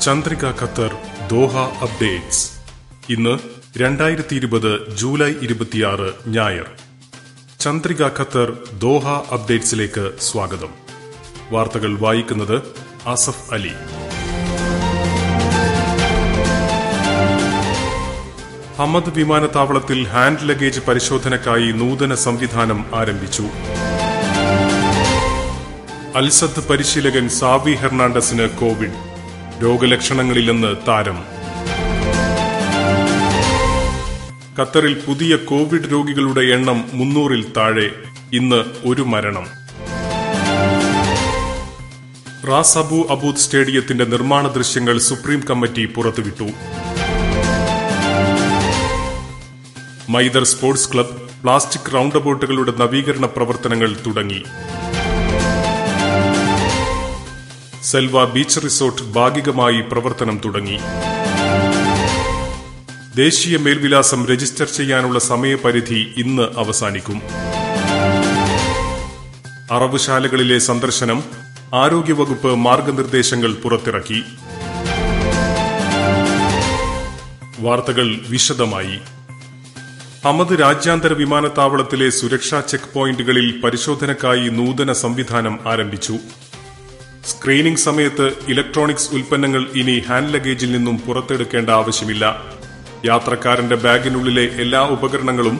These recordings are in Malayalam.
Chandrika Qatar Doha updates. ഇന്ന് രണ്ടായിരത്തി ഇരുപത് ജൂലൈ ഇരുപത്തിയാറ് ഞായർ. ചന്ദ്രിക ഖത്തർ ദോഹ അപ്ഡേറ്റ്സിലേക്ക് സ്വാഗതം. വാർത്തകൾ വായിക്കുന്നത് ആസഫ് അലി. ഹമദ് വിമാനത്താവളത്തിൽ ഹാൻഡ് ലഗേജ് പരിശോധനയ്ക്കായി നൂതന സംവിധാനം ആരംഭിച്ചു. അൽസദ് പരിശീലകൻ സാവി ഹെർണാണ്ടസിന് കോവിഡ്. രോഗലക്ഷണങ്ങളില്ലെന്ന് താരം. ഖത്തറിൽ പുതിയ കോവിഡ് രോഗികളുടെ എണ്ണം മുന്നൂറിൽ താഴെ. ഇന്ന് ഒരു മരണം. റാസ് അബു അബൂദ് സ്റ്റേഡിയത്തിന്റെ നിർമ്മാണ ദൃശ്യങ്ങൾ സുപ്രീം കമ്മിറ്റി പുറത്തുവിട്ടു. Maither sports club plastic round അബൌട്ടുകളുടെ നവീകരണ പ്രവർത്തനങ്ങൾ തുടങ്ങി. സെൽവ ബീച്ച് റിസോർട്ട് ഭാഗികമായി പ്രവർത്തനം തുടങ്ങി. ദേശീയ മേൽവിലാസം രജിസ്റ്റർ ചെയ്യാനുള്ള സമയപരിധി ഇന്ന് അവസാനിക്കും. അറവുശാലകളിലെ സന്ദർശനം ആരോഗ്യവകുപ്പ് മാർഗനിർദ്ദേശങ്ങൾ പുറത്തിറക്കി. വാർത്തകൾ വിശദമായി. അമത് രാജ്യാന്തര വിമാനത്താവളത്തിലെ സുരക്ഷാ ചെക്ക് പോയിന്റുകളിൽ പരിശോധനയ്ക്കായി നൂതന സംവിധാനം ആരംഭിച്ചു. സ്ക്രീനിംഗ് സമയത്ത് ഇലക്ട്രോണിക്സ് ഉൽപ്പന്നങ്ങൾ ഇനി ഹാൻഡ് ലഗേജിൽ നിന്നും പുറത്തെടുക്കേണ്ട ആവശ്യമില്ല. യാത്രക്കാരന്റെ ബാഗിനുള്ളിലെ എല്ലാ ഉപകരണങ്ങളും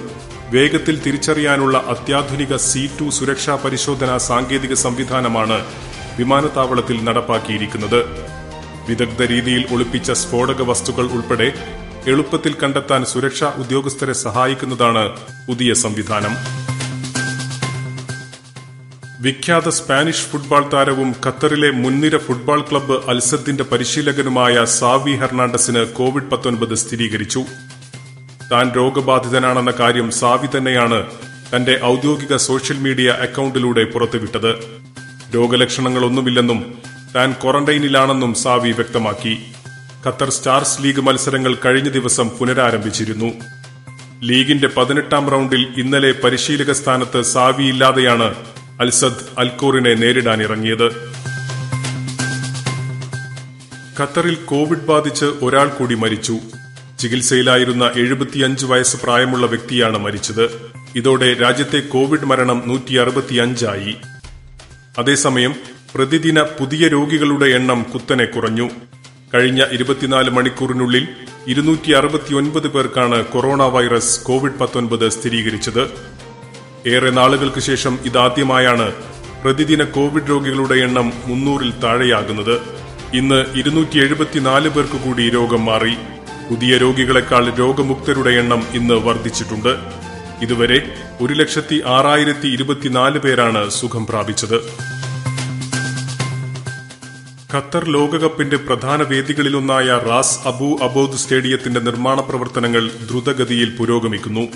വേഗത്തിൽ തിരിച്ചറിയാനുള്ള അത്യാധുനിക സി ടു സുരക്ഷാ പരിശോധനാ സാങ്കേതിക സംവിധാനമാണ് വിമാനത്താവളത്തിൽ നടപ്പാക്കിയിരിക്കുന്നത്. വിദഗ്ധ രീതിയിൽ ഒളിപ്പിച്ച സ്ഫോടക വസ്തുക്കൾ ഉൾപ്പെടെ എളുപ്പത്തിൽ കണ്ടെത്താൻ സുരക്ഷാ ഉദ്യോഗസ്ഥരെ സഹായിക്കുന്നതാണ് പുതിയ സംവിധാനം. വിഖ്യാത സ്പാനിഷ് ഫുട്ബോൾ താരവും ഖത്തറിലെ മുൻനിര ഫുട്ബോൾ ക്ലബ്ബ് അൽസദിന്റെ പരിശീലകനുമായ സാവി ഹെർണാണ്ടസിന് കോവിഡ് പത്തൊൻപത് സ്ഥിരീകരിച്ചു. താൻ രോഗബാധിതനാണെന്ന കാര്യം സാവി തന്നെയാണ് തന്റെ ഔദ്യോഗിക സോഷ്യൽ മീഡിയ അക്കൌണ്ടിലൂടെ പുറത്തുവിട്ടത്. രോഗലക്ഷണങ്ങളൊന്നുമില്ലെന്നും താൻ ക്വാറന്റൈനിലാണെന്നും സാവി വ്യക്തമാക്കി. ഖത്തർ സ്റ്റാർസ് ലീഗ് മത്സരങ്ങൾ കഴിഞ്ഞ ദിവസം പുനരാരംഭിച്ചിരുന്നു. ലീഗിന്റെ പതിനെട്ടാം റൌണ്ടിൽ ഇന്നലെ പരിശീലക സ്ഥാനത്ത് സാവിയില്ലാതെയാണ് അൽസദ് അൽക്കൂറിനെ നേരിടാൻ ഇറങ്ങിയത് ഖത്തറിൽ കോവിഡ് ബാധിച്ച് ഒരാൾ കൂടി മരിച്ചു. ചികിത്സയിലായിരുന്ന എഴുപത്തിയഞ്ച് വയസ്സ് പ്രായമുള്ള വ്യക്തിയാണ് മരിച്ചത്. ഇതോടെ രാജ്യത്തെ കോവിഡ് മരണം നൂറ്റി അറുപത്തിയഞ്ചായി അതേസമയം പ്രതിദിന പുതിയ രോഗികളുടെ എണ്ണം കുത്തനെ കുറഞ്ഞു. കഴിഞ്ഞ ഇരുപത്തിനാല് മണിക്കൂറിനുള്ളിൽ ഇരുന്നൂറ്റി അറുപത്തിയൊൻപത് പേർക്കാണ് കൊറോണ വൈറസ് കോവിഡ് പത്തൊൻപത് സ്ഥിരീകരിച്ചത്. ഏറെ നാളുകൾക്ക് ശേഷം ഇതാദ്യമായാണ് പ്രതിദിന കോവിഡ് രോഗികളുടെ എണ്ണം മുന്നൂറിൽ താഴെയാകുന്നത്. ഇന്ന് ഇരുന്നൂറ്റി എഴുപത്തിനാല് പേർക്ക് കൂടി രോഗം മാറി. പുതിയ രോഗികളെക്കാൾ രോഗമുക്തരുടെ എണ്ണം ഇന്ന് വർദ്ധിച്ചിട്ടുണ്ട്. ഇതുവരെ ഒരു ലക്ഷത്തി ആറായിരത്തി ഇരുപത്തിനാല് പേരാണ് സുഖം പ്രാപിച്ചത്. ഖത്തർ ലോകകപ്പിന്റെ പ്രധാന വേദികളിലൊന്നായ റാസ് അബു അബോദ് സ്റ്റേഡിയത്തിന്റെ നിർമ്മാണ പ്രവർത്തനങ്ങൾ ദ്രുതഗതിയിൽ പുരോഗമിക്കുന്നു.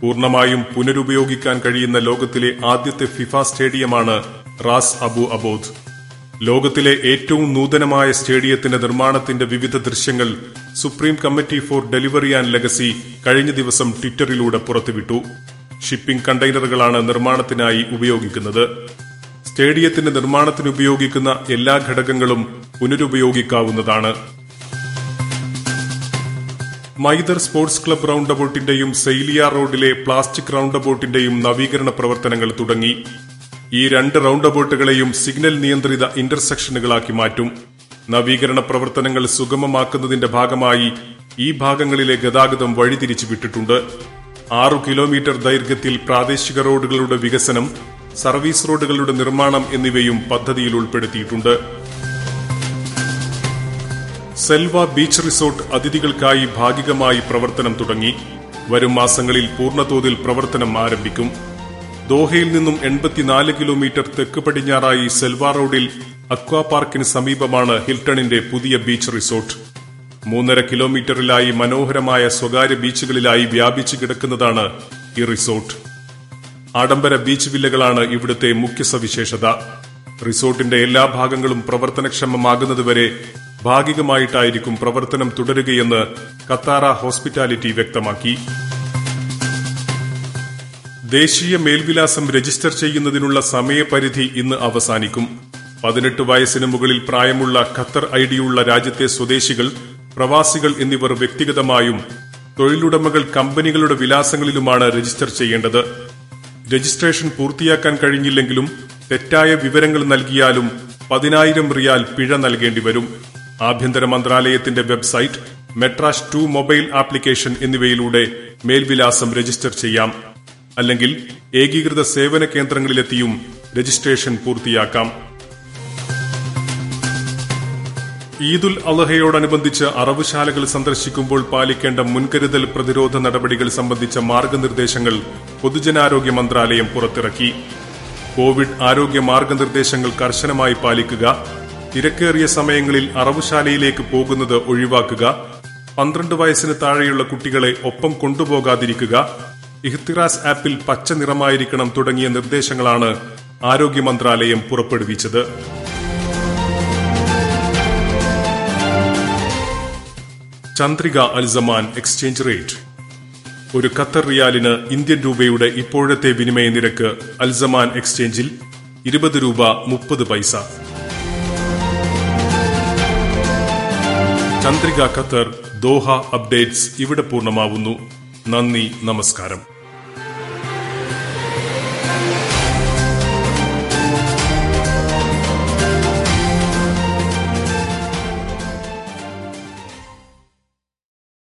പൂർണമായും പുനരുപയോഗിക്കാൻ കഴിയുന്ന ലോകത്തിലെ ആദ്യത്തെ ഫിഫ സ്റ്റേഡിയമാണ് റാസ് അബു അബോദ്. ലോകത്തിലെ ഏറ്റവും നൂതനമായ സ്റ്റേഡിയത്തിന്റെ നിർമ്മാണത്തിന്റെ വിവിധ ദൃശ്യങ്ങൾ supreme committee for delivery and legacy കഴിഞ്ഞ ദിവസം ട്വിറ്ററിലൂടെ പുറത്തുവിട്ടു. ഷിപ്പിംഗ് കണ്ടെയ്നറുകളാണ് നിർമ്മാണത്തിനായി ഉപയോഗിക്കുന്നത്. സ്റ്റേഡിയത്തിന്റെ നിർമ്മാണത്തിന് ഉപയോഗിക്കുന്ന എല്ലാ ഘടകങ്ങളും പുനരുപയോഗിക്കാവുന്നതാണ്. മൈദർ സ്പോർട്സ് ക്ലബ് റൌണ്ട് അബൌട്ടിന്റെയും സെയിലിയ റോഡിലെ പ്ലാസ്റ്റിക് റൌണ്ട് അബൌട്ടിന്റെയും നവീകരണ പ്രവർത്തനങ്ങൾ തുടങ്ങി. ഈ രണ്ട് റൌണ്ട് അബൌട്ടുകളെയും സിഗ്നൽ നിയന്ത്രിത ഇന്റർസെക്ഷനുകളാക്കി മാറ്റും. നവീകരണ പ്രവർത്തനങ്ങൾ സുഗമമാക്കുന്നതിന്റെ ഭാഗമായി ഈ ഭാഗങ്ങളിലെ ഗതാഗതം വഴിതിരിച്ചു വിട്ടിട്ടുണ്ട്. ആറു കിലോമീറ്റർ ദൈർഘ്യത്തിൽ പ്രാദേശിക റോഡുകളുടെ വികസനം സർവീസ് റോഡുകളുടെ നിർമ്മാണം എന്നിവയും പദ്ധതിയിൽ ഉൾപ്പെടുത്തിയിട്ടുണ്ട്. സെൽവ ബീച്ച് റിസോർട്ട് അതിഥികൾക്കായി ഭാഗികമായി പ്രവർത്തനം തുടങ്ങി. വരും മാസങ്ങളിൽ പൂർണതോതിൽ പ്രവർത്തനം ആരംഭിക്കും. ദോഹയിൽ നിന്നും എൺപത്തിനാല് കിലോമീറ്റർ തെക്ക് പടിഞ്ഞാറായി സെൽവ റോഡിൽ അക്വാ പാർക്കിന് സമീപമാണ് ഹിൽട്ടണിന്റെ പുതിയ ബീച്ച് റിസോർട്ട്. മൂന്നര കിലോമീറ്ററിലായി മനോഹരമായ സ്വകാര്യ ബീച്ചുകളിലായി വ്യാപിച്ചു കിടക്കുന്നതാണ് ഈ റിസോർട്ട്. ആഡംബര ബീച്ച് വില്ലകളാണ് ഇവിടുത്തെ മുഖ്യ സവിശേഷത. റിസോർട്ടിന്റെ എല്ലാ ഭാഗങ്ങളും പ്രവർത്തനക്ഷമമാകുന്നതുവരെ ഭാഗികമായിട്ടായിരിക്കും പ്രവർത്തനം തുടരുകയെന്ന് കത്താറ ഹോസ്പിറ്റാലിറ്റി വ്യക്തമാക്കി. ദേശീയ മേൽവിലാസം രജിസ്റ്റർ ചെയ്യുന്നതിനുള്ള സമയപരിധി ഇന്ന് അവസാനിക്കും. പതിനെട്ട് വയസ്സിന് മുകളിൽ പ്രായമുള്ള ഖത്തർ ഐഡിയുള്ള രാജ്യത്തെ സ്വദേശികൾ പ്രവാസികൾ എന്നിവർ വ്യക്തിഗതമായും തൊഴിലുടമകൾ കമ്പനികളുടെ വിലാസങ്ങളിലുമാണ് രജിസ്റ്റർ ചെയ്യേണ്ടത്. രജിസ്ട്രേഷൻ പൂർത്തിയാക്കാൻ കഴിഞ്ഞില്ലെങ്കിലും തെറ്റായ വിവരങ്ങൾ നൽകിയാലും പതിനായിരം റിയാൽ പിഴ നൽകേണ്ടി വരും ആഭ്യന്തര മന്ത്രാലയത്തിന്റെ website Metrash two mobile application എന്നിവയിലൂടെ മേൽവിലാസം രജിസ്റ്റർ ചെയ്യാം. അല്ലെങ്കിൽ ഏകീകൃത സേവന കേന്ദ്രങ്ങളിലെത്തിയും രജിസ്ട്രേഷൻ പൂർത്തിയാക്കാം. ഈദുൽ അലഹയോടനുബന്ധിച്ച് അറവുശാലകൾ സന്ദർശിക്കുമ്പോൾ പാലിക്കേണ്ട മുൻകരുതൽ പ്രതിരോധ നടപടികൾ സംബന്ധിച്ച മാർഗനിർദ്ദേശങ്ങൾ പൊതുജനാരോഗ്യ മന്ത്രാലയം പുറത്തിറക്കി. കോവിഡ് ആരോഗ്യ മാർഗനിർദ്ദേശങ്ങൾ കർശനമായി പാലിക്കുക. തിരക്കേറിയ സമയങ്ങളിൽ അറവുശാലയിലേക്ക് പോകുന്നത് ഒഴിവാക്കുക പന്ത്രണ്ട് വയസ്സിന് താഴെയുള്ള കുട്ടികളെ ഒപ്പം കൊണ്ടുപോകാതിരിക്കുക ഇഹ്തിറാസ് ആപ്പിൽ പച്ച നിറമായിരിക്കണം തുടങ്ങിയ നിർദ്ദേശങ്ങളാണ് ആരോഗ്യ മന്ത്രാലയം പുറപ്പെടുവിച്ചത്. Chandrika Al Zaman exchange rate. ഒരു ഖത്തർ റിയാലിന് ഇന്ത്യൻ രൂപയുടെ ഇപ്പോഴത്തെ വിനിമയ നിരക്ക് അൽസമാൻ എക്സ്ചേഞ്ചിൽ ഇരുപത് രൂപ മുപ്പത് പൈസ. ചന്ദ്രിക ഖത്തർ ദോഹ അപ്ഡേറ്റ്സ് ഇവിടെ പൂർണമാവുന്നു. നന്ദി നമസ്കാരം.